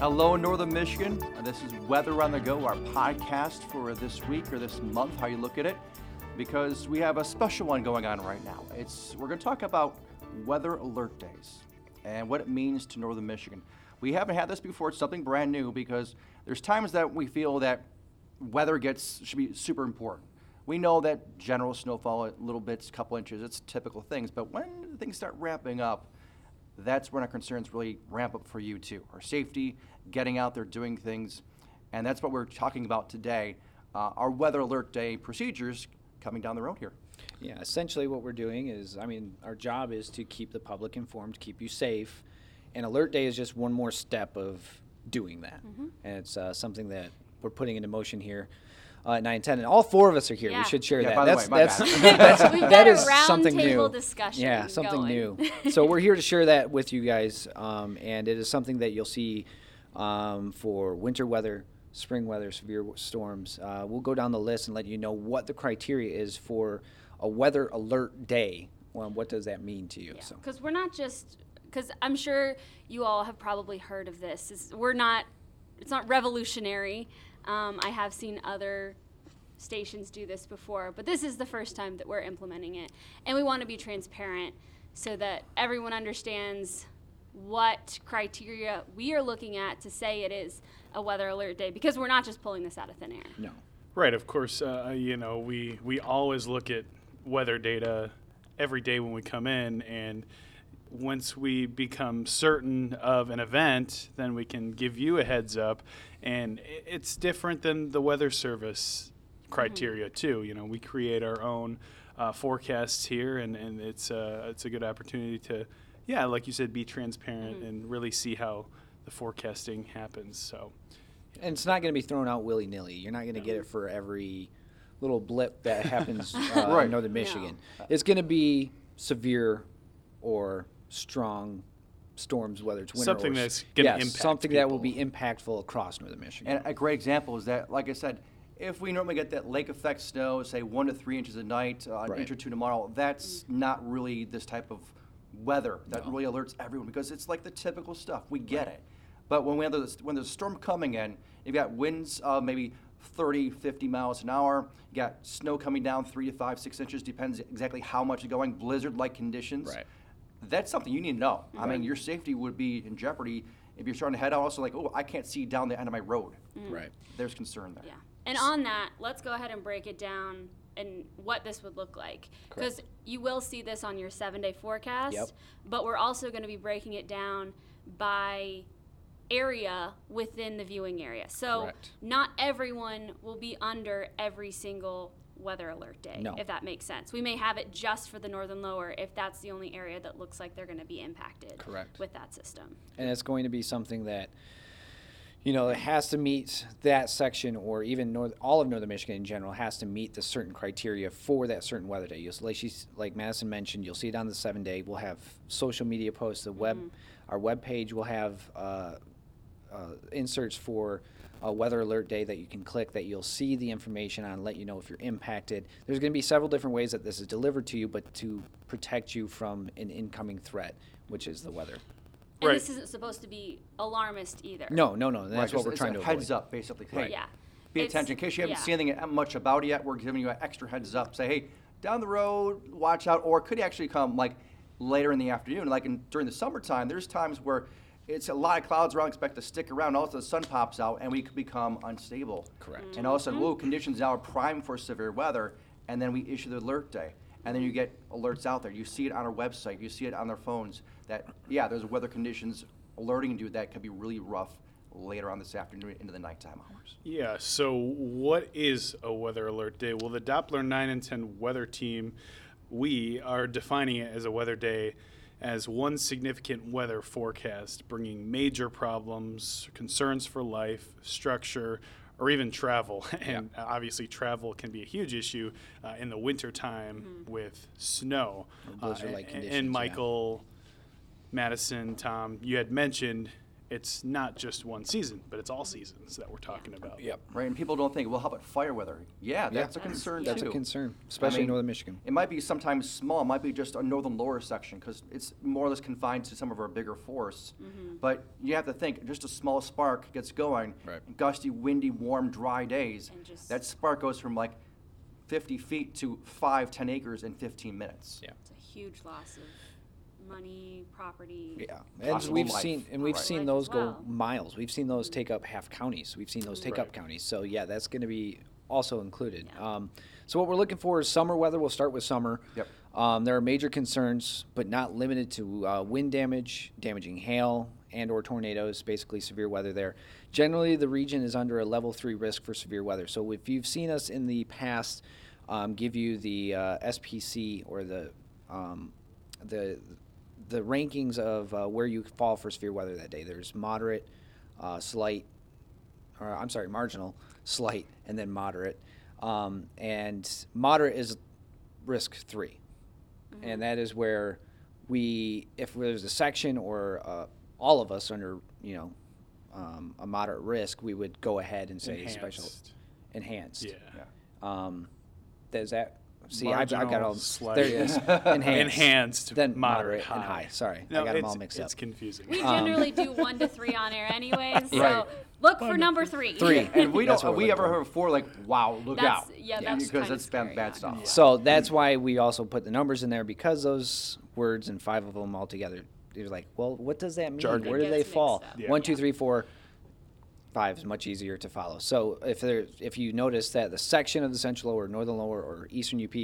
Hello, Northern Michigan. Uh, This is Weather on the Go, our podcast for this week or this month, how you look at it, because we have a special one going on right now. It's we're going to talk about weather alert days and what it means to Northern Michigan. We haven't had this before; it's something brand new because there's times that we feel that weather gets should be super important. We know that general snowfall, little bits, couple inches, it's typical things, but when things start ramping up, that's when our concerns really ramp up for you too. Our safety, getting out there, doing things, and that's what we're talking about today. Uh, our weather alert day procedures coming down the road here. Yeah, essentially what we're doing is, I mean, our job is to keep the public informed, keep you safe, and Alert Day is just one more step of doing that. And it's uh, something that we're putting into motion here uh, at 910. And all four of us are here. Yeah. We should share Yeah, that. by the that's way, my that's, bad. that's, We've that a is something roundtable new. discussion Yeah, something going. new. so we're here to share that with you guys, um, and it is something that you'll see um, for winter weather, spring weather, severe storms. Uh, we'll go down the list and let you know what the criteria is for a weather alert day. Well, what does that mean to you? So Because we're not just, because I'm sure you all have probably heard of this. Is we're not, it's not revolutionary. Um, I have seen other stations do this before, but this is the first time that we're implementing it. And we want to be transparent so that everyone understands what criteria we are looking at to say it is a weather alert day because we're not just pulling this out of thin air. no. Right, of course. Uh, you know, we we always look at weather data every day when we come in, and once we become certain of an event, then we can give you a heads up. And it's different than the Weather Service criteria too. You know, we create our own uh, forecasts here, and, and it's uh, it's a good opportunity to, yeah, like you said, be transparent and really see how the forecasting happens. So. And it's not going to be thrown out willy nilly. You're not going to get it for every little blip that happens uh, Right. in northern Michigan. It's going to be severe or strong storms, whether it's winter Something or s- that's gonna yes, impact something that will be impactful across northern Michigan. And a great example is that, like I said, if we normally get that lake effect snow, say one to three inches a night, uh, an inch or two tomorrow, that's not really this type of weather that really alerts everyone because it's like the typical stuff. We get it. But when we have this, when there's a storm coming in, you've got winds of maybe 30, 50 miles an hour. You got snow coming down three to five, six inches, depends exactly how much is going. Blizzard-like conditions. Right. That's something you need to know. I mean, your safety would be in jeopardy if you're starting to head out. Also, like, oh, I can't see down the end of my road. Mm. right. There's concern there. Yeah. And on that, let's go ahead and break it down and what this would look like. Because you will see this on your seven day forecast, Yep. but we're also going to be breaking it down by area within the viewing area. So Correct. not everyone will be under every single weather alert day, No. if that makes sense. We may have it just for the northern lower if that's the only area that looks like they're going to be impacted Correct. with that system. and it's going to be something that you know it has to meet that section or even north, all of northern michigan in general has to meet the certain criteria for that certain weather day you'll, like, she's, like madison mentioned you'll see it on the seven day we'll have social media posts the web our web page will have uh, uh, inserts for a weather alert day that you can click that you'll see the information on let you know if you're impacted there's going to be several different ways that this is delivered to you but to protect you from an incoming threat which is the weather And Right. this isn't supposed to be alarmist either. no, no, no. That's Right, what we're trying a to heads avoid. up, basically. Hey, Yeah. Pay It's- attention in case you haven't yeah. seen anything much about it yet. We're giving you an extra heads up. Say, hey, down the road, watch out. Or it could actually come like later in the afternoon, like in, during the summertime. There's times where it's a lot of clouds around, expect to stick around. Also, the sun pops out, and we could become unstable. Correct. And all of a sudden, whoa, conditions now are prime for severe weather, and then we issue the alert day. And then you get alerts out there. You see it on our website. You see it on their phones that, yeah, there's weather conditions alerting you that could be really rough later on this afternoon into the nighttime hours. Yeah, so what is a weather alert day? Well, the Doppler 9 and 10 weather team, we are defining it as a weather day as one significant weather forecast, bringing major problems, concerns for life, structure, or even travel. And obviously, travel can be a huge issue uh, in the wintertime with snow. Or blizzard-like Uh, and- conditions, yeah. And Michael, Madison, Tom, you had mentioned it's not just one season, but it's all seasons that we're talking about. Yep. Right, and people don't think, well, how about fire weather? Yeah, that's a concern That's too. a concern, especially in mean, northern Michigan. It might be sometimes small, it might be just a northern lower section, because it's more or less confined to some of our bigger forests. Mm-hmm. But you have to think, just a small spark gets going, Right. gusty, windy, warm, dry days, And just- that spark goes from like 50 feet to 5, 10 acres in 15 minutes. Yeah. It's a huge loss of money, property. Yeah, and Possible we've life. seen and we've Right. seen Life those as go well. miles. We've seen those take up half counties. We've seen those take up Right. counties. So yeah, that's going to be also included. Yeah. Um, so what we're looking for is summer weather. We'll start with summer. Yep. Um, there are major concerns, but not limited to uh, wind damage, damaging hail, and/or tornadoes. Basically, severe weather there. Generally, the region is under a level three risk for severe weather. So if you've seen us in the past, um, give you the uh, SPC or the um, the the rankings of uh, where you fall for severe weather that day. There's moderate, uh, slight, or I'm sorry, marginal, slight, and then moderate. Um, and moderate is risk 3 and that is where we, if there's a section or uh, all of us under, you know, um, a moderate risk, we would go ahead and say special Enhanced. enhanced. Yeah. Yeah. Um, does that? See, I've, I've got Marginal, all slight. there it is. Enhanced, Enhanced, then moderate, and high. high. Sorry, No, I got them it's, all mixed up. It's confusing. We Um, generally do one to three on air anyways, so Right. look for number three. Three. And we That's don't, what we we're ever looking heard before, like, wow, look That's- out. yeah, that's Because kinda it's been scary, bad yeah. stuff. So that's why we also put the numbers in there because those words and five of them all together. You're like, well, what does that mean? Jargon. Where do It they gets fall? mixed up. Yeah. One, two, three, four, five is much easier to follow. So if there, if you notice that the section of the central lower, northern lower, or eastern UP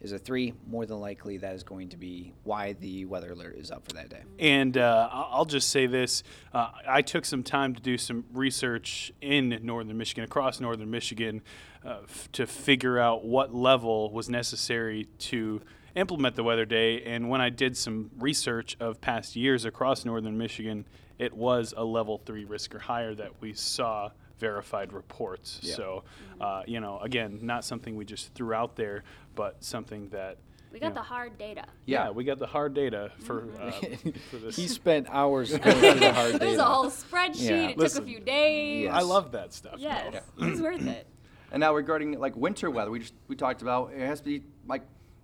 is a three, more than likely that is going to be why the weather alert is up for that day. And uh, I'll just say this: uh, I took some time to do some research in northern Michigan, across northern Michigan, uh, f- to figure out what level was necessary to implement the weather day. And when I did some research of past years across northern Michigan, it was a level three risk or higher that we saw verified reports. Yeah. So, uh, you know, again, not something we just threw out there, but something that. We you got know, the hard data. yeah, Yeah. we got the hard data for uh, for this. he spent hours going through the hard It was data. a whole spreadsheet. Yeah. It Listen, took a few days. Yes. I love that stuff. Yes, though. it's worth it. And now regarding like winter weather, we just we talked about it has to be like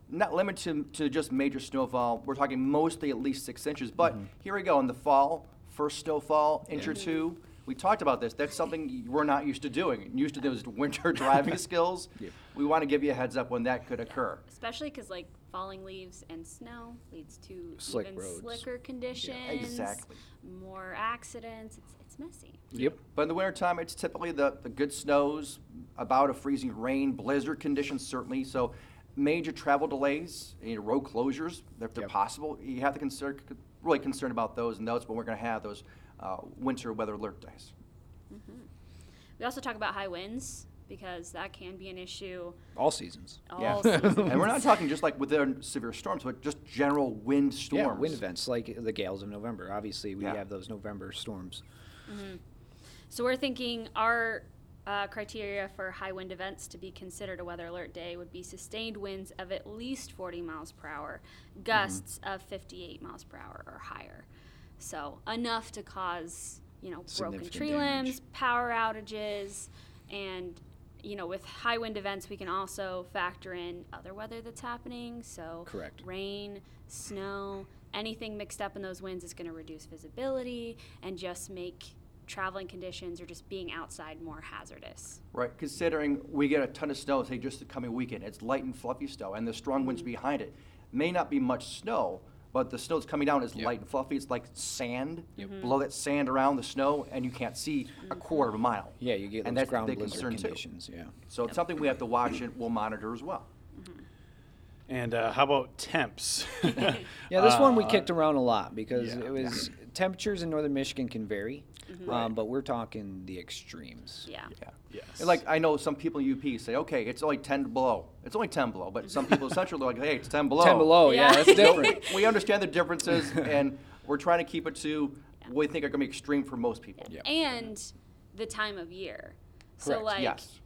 not limited to, to just major snowfall. We're talking mostly at least six inches. But here we go in the fall, first snowfall, inch or two. We talked about this. That's something we're not used to doing. Used to those winter driving skills. We want to give you a heads up when that could occur. Especially because like falling leaves and snow leads to Slick even roads. slicker conditions. Exactly. More accidents. It's, it's messy. Yep. But in the wintertime, it's typically the, the good snows, about a freezing rain, blizzard conditions certainly. So major travel delays, you know, road closures, if they're Yep. possible, you have to concern, really concerned about those, and that's when we're going to have those uh, winter weather alert days. We also talk about high winds because that can be an issue All seasons. all Yeah. season. and we're not talking just like within severe storms, but just general wind storms. Yeah, wind events like the gales of November. Obviously, we Yeah. have those November storms. So we're thinking our uh, criteria for high wind events to be considered a weather alert day would be sustained winds of at least 40 miles per hour, gusts of 58 miles per hour or higher. So enough to cause, you know, broken tree damage. limbs, power outages, and you know, with high wind events, we can also factor in other weather that's happening. So Correct. rain, snow, anything mixed up in those winds is going to reduce visibility and just make traveling conditions or just being outside more hazardous. Right, considering we get a ton of snow, say just the coming weekend, it's light and fluffy snow, and the strong Mm-hmm. winds behind it. May not be much snow, but the snow that's coming down is Yep. light and fluffy. It's like sand. Mm-hmm. Blow that sand around the snow, and you can't see a quarter of a mile. Yeah, you get And those that's a ground big blizzard concern, too. conditions. Yeah. So it's something we have to watch and we'll monitor as well. And uh, how about temps? Yeah, this one we Uh, kicked around a lot because yeah. it was temperatures in northern Michigan can vary, um, but we're talking the extremes. Yeah. Yeah. Yes. And like I know some people in UP say, okay, it's only 10 below. It's only 10 below, but some people in Central are like, hey, it's 10 below. Ten below, yeah, Yeah. that's different. we understand the differences, and we're trying to keep it to what we think are going to be extreme for most people. Yeah. And the time of year. So Correct, like yes.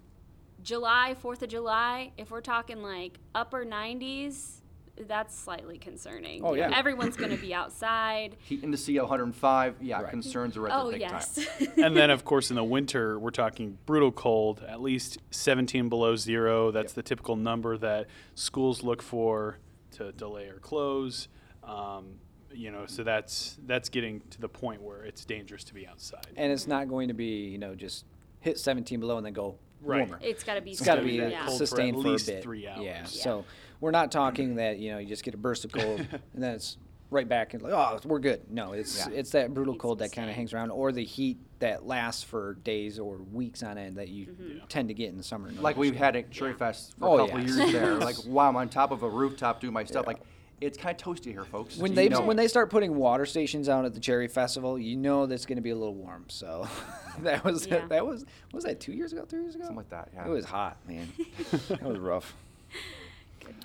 July, 4th of July, if we're talking like upper 90s, that's slightly concerning. Oh, yeah. everyone's going to be outside. Heating to 105, yeah, Right. concerns are at Oh the big yes. time. and then, of course, in the winter, we're talking brutal cold, at least 17 below zero. That's Yep. the typical number that schools look for to delay or close. Um, you know, so that's that's getting to the point where it's dangerous to be outside. And it's not going to be, you know, just hit 17 below and then go Right. warmer. it's got to be. It's got to be that yeah. cold for at sustained for, a bit. three hours. Yeah. Yeah. So we're not talking that you know you just get a burst of cold and then it's right back and like oh we're good. No, it's Yeah. it's that brutal Needs cold to that kind of hangs around, or the heat that lasts for days or weeks on end that you Mm-hmm. Yeah. tend to get in the summer. like we've had at Cherry Fest for Oh, a couple yes. years there. Like, wow, I'm on top of a rooftop doing my stuff. Yeah. Like, it's kind of toasty here, folks. When You they know. when they start putting water stations out at the Cherry Festival, you know that's going to be a little warm. So that was Yeah. that was was that two years ago, three years ago? Something like that, yeah. It was hot, man. that was rough.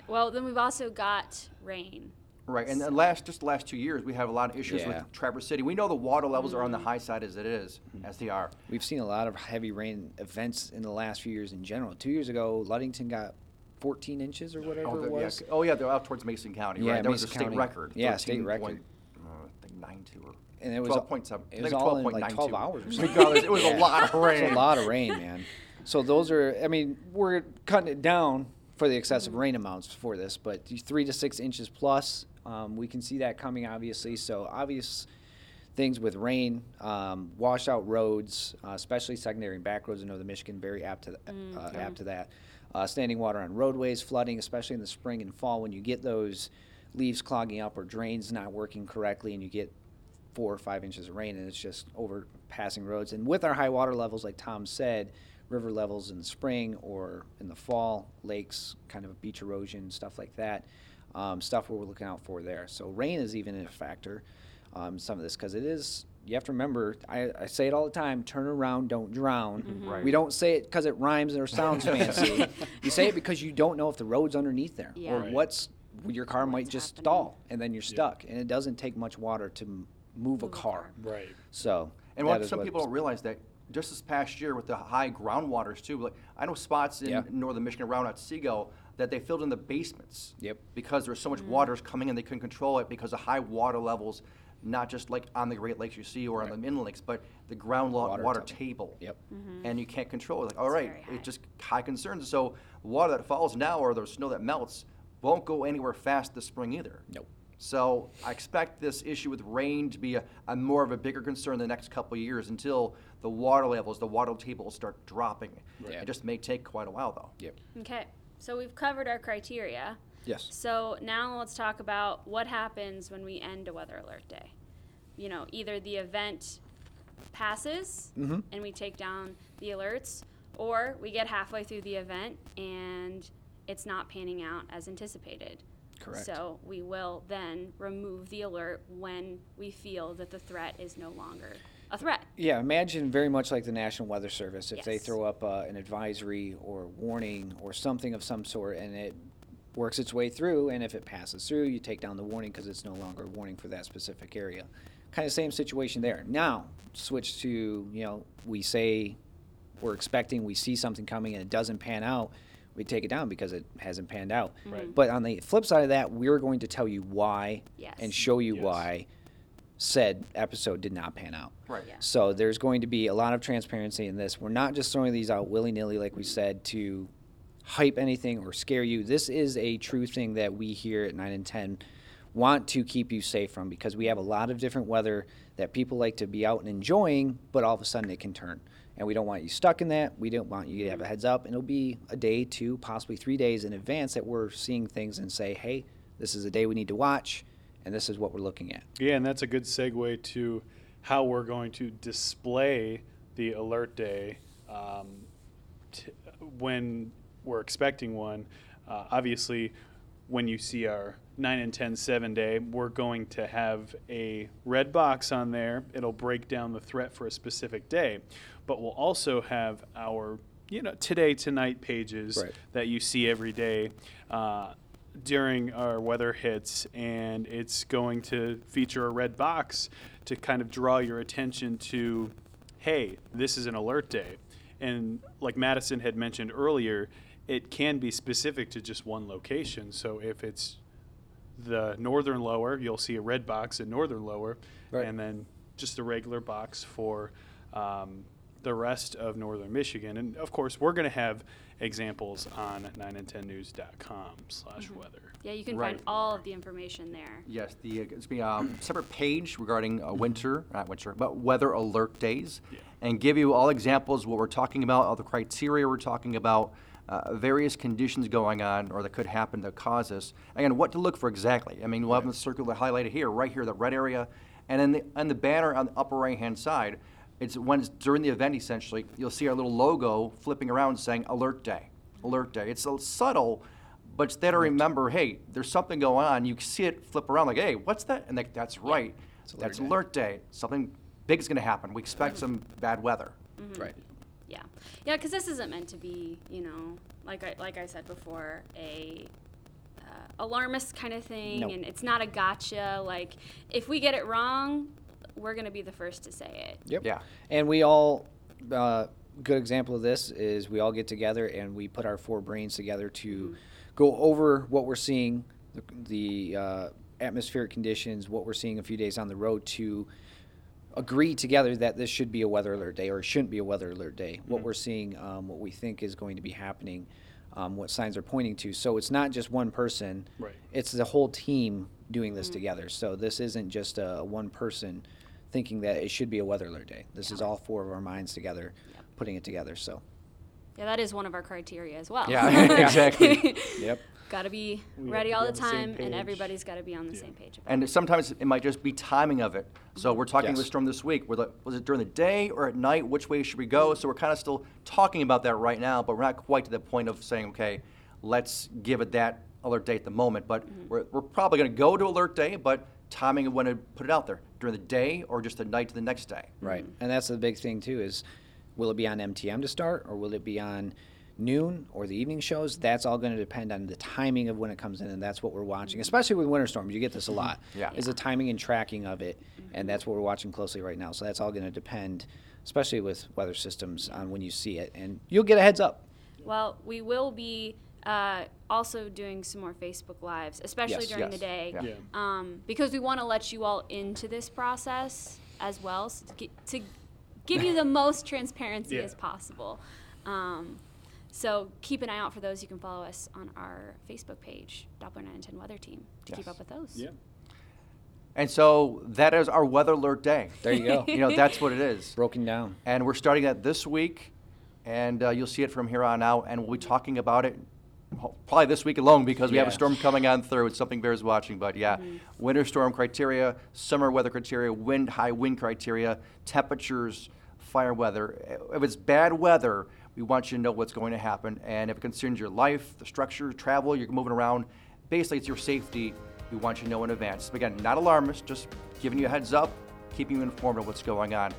Well, then we've also got rain. Right, and the last just the last two years, we have a lot of issues Yeah. with Traverse City. We know the water levels are on the Mm-hmm. high side as it is, as they are. We've seen a lot of heavy rain events in the last few years in general. Two years ago, Ludington got 14 inches or whatever Oh, it the- yeah, was. oh yeah, they're out towards Mason County, Yeah, right? That was a state County. record. Yeah, state record. point, uh, I think 92 or And it was 12.7. it I was think all in, like, 12.92. 12 hours or something. Regardless, it was Yeah. a lot of rain. It's a lot of rain, man. So those are, I mean, we're cutting it down for the excessive rain amounts for this, but three to six inches plus, um, we can see that coming, obviously. So obvious things with rain, um, washed out roads, uh, especially secondary and back roads in northern Michigan, very apt to th- uh, apt to that. Uh, standing water on roadways, flooding, especially in the spring and fall when you get those leaves clogging up or drains not working correctly, and you get four or five inches of rain and it's just overpassing roads. And with our high water levels, like Tom said, river levels in the spring or in the fall, lakes, kind of beach erosion, stuff like that, um, stuff we're looking out for there. So rain is even a factor. Um, some of this because it is. You have to remember. I, I say it all the time. Turn around, don't drown. Mm-hmm. Right. We don't say it because it rhymes or sounds fancy. You say it because you don't know if the road's underneath there Yeah. or Right. what's your car might What's just happening. stall and then you're stuck. And it doesn't take much water to m- move a Move a car. car. Right. So And that what is some people don't realize that just this past year with the high groundwaters too, like I know spots in Yeah. northern Michigan around Otsego that they filled in the basements. Yep. Because there's so much mm. water coming in, they couldn't control it because of high water levels, not just like on the Great Lakes you see or Right. on the inland lakes, but the ground Water water, table. table. Yep. Mm-hmm. And you can't control it. Like, all It's right, very high. it's just high concerns. So water that falls now or the snow that melts won't go anywhere fast this spring either. Nope. So I expect this issue with rain to be a, a more of a bigger concern the next couple of years until the water levels, the water table start dropping. Right. It just may take quite a while though. Yep. Okay, so we've covered our criteria. Yes. So now let's talk about what happens when we end a weather alert day. You know, either the event passes Mhm. and we take down the alerts, or we get halfway through the event and it's not panning out as anticipated. Correct. So we will then remove the alert when we feel that the threat is no longer a threat. Yeah, imagine very much like the National Weather Service if they throw up uh, an advisory or warning or something of some sort and it works its way through, and if it passes through, you take down the warning because it's no longer a warning for that specific area. Kind of same situation there. Now, switch to, you know, we say we're expecting, we see something coming and it doesn't pan out, we take it down because it hasn't panned out. Mm-hmm. Right. But on the flip side of that, we're going to tell you why Yes. and show you Yes. why said episode did not pan out. Right. Yeah. So there's going to be a lot of transparency in this. We're not just throwing these out willy nilly, like we said, to hype anything or scare you. This is a true thing that we here at 9 and 10 want to keep you safe from because we have a lot of different weather that people like to be out and enjoying, but all of a sudden it can turn. And we don't want you stuck in that. We don't want you to have a heads up. And it'll be a day, two, possibly three days in advance that we're seeing things and say, hey, this is a day we need to watch, and this is what we're looking at. Yeah, and that's a good segue to how we're going to display the alert day um, t- when we're expecting one. Uh, obviously, when you see our 9 and 10 7 day, we're going to have a red box on there. It'll break down the threat for a specific day. But we'll also have our you know today tonight pages Right. that you see every day uh, during our weather hits, and it's going to feature a red box to kind of draw your attention to, hey, this is an alert day. And like Madison had mentioned earlier, it can be specific to just one location. So if it's the northern lower, you'll see a red box in northern lower, Right. and then just a regular box for um, the rest of northern Michigan. And of course, we're going to have examples on 9and10news.com slash weather. Yeah, you can Right. find all of the information there. Yes, the it's be a separate page regarding uh, winter, not winter, but weather alert days, Yeah. and give you all examples of what we're talking about, all the criteria we're talking about, uh, various conditions going on or that could happen that cause this. Again, what to look for exactly. I mean, we'll have the circle highlighted here, right here, the red area, and then the and the banner on the upper right hand side. It's when it's during the event essentially, you'll see our little logo flipping around saying alert day, alert day. It's a subtle, but it's there to remember, hey, there's something going on. You see it flip around like, hey, what's that? And like, that's right. It's alert That's day. alert day. Something big is going to happen. We expect some bad weather. Right. Yeah, yeah, because this isn't meant to be, you know, like I like I said before, a uh, alarmist kind of thing, Nope. and it's not a gotcha. Like if we get it wrong, we're gonna be the first to say it. Yep. Yeah. And we all, uh, good example of this is we all get together and we put our four brains together to go over what we're seeing, the, the uh, atmospheric conditions, what we're seeing a few days on the road to agree together that this should be a weather alert day or it shouldn't be a weather alert day. What we're seeing, um, what we think is going to be happening, um, what signs are pointing to. So it's not just one person. Right. It's the whole team doing this together. So this isn't just a, a one person thinking that it should be a weather alert day. This is all four of our minds together, putting it together. So, Yeah, that is one of our criteria as well. Yeah, exactly. yep. Got to be We have ready to all be the on the same time, and page. everybody's got to be on the same page. About And it. sometimes it might just be timing of it. So we're talking Yes. with Storm this week. We're like, was it during the day or at night? Which way should we go? So we're kind of still talking about that right now, but we're not quite to the point of saying, okay, let's give it that alert day at the moment. But mm-hmm. we're, we're probably going to go to alert day, but timing of when to put it out there during the day or just the night to the next day. Right. Mm-hmm. And that's the big thing too is will it be on MTM to start or will it be on noon or the evening shows? That's all going to depend on the timing of when it comes in and that's what we're watching. Especially with winter storms, you get this a lot. Yeah. Is the timing and tracking of it and that's what we're watching closely right now. So that's all going to depend especially with weather systems on when you see it and you'll get a heads up. Well, we will be uh, also doing some more Facebook Lives, especially Yes. during Yes. the day, Yeah. Yeah. um, because we want to let you all into this process as well, so to, gi- to give you the most transparency Yeah. as possible. Um, so keep an eye out for those. You can follow us on our Facebook page, Doppler 9 and 10 Weather Team, to keep up with those. Yeah. And so that is our weather alert day. There you go. you know, that's what it is. Broken down. And we're starting that this week, and uh, you'll see it from here on out. And we'll be talking about it probably this week alone because we have a storm coming on through. It's something bears watching. But yeah, winter storm criteria, summer weather criteria, wind, high wind criteria, temperatures, fire weather. If it's bad weather, we want you to know what's going to happen. And if it concerns your life, the structure, travel, you're moving around, basically it's your safety. We want you to know in advance. Again, not alarmist, just giving you a heads up, keeping you informed of what's going on.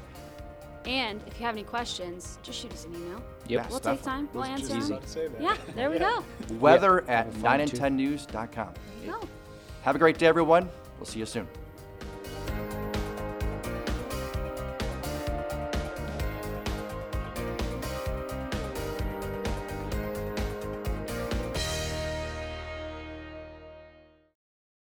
And if you have any questions, just shoot us an email. Yep. We'll take time. We'll answer them. about to say that. Yeah, there we go. Weather Yeah, at have fun, too. 9and10news.com. There you go. Have a great day, everyone. We'll see you soon.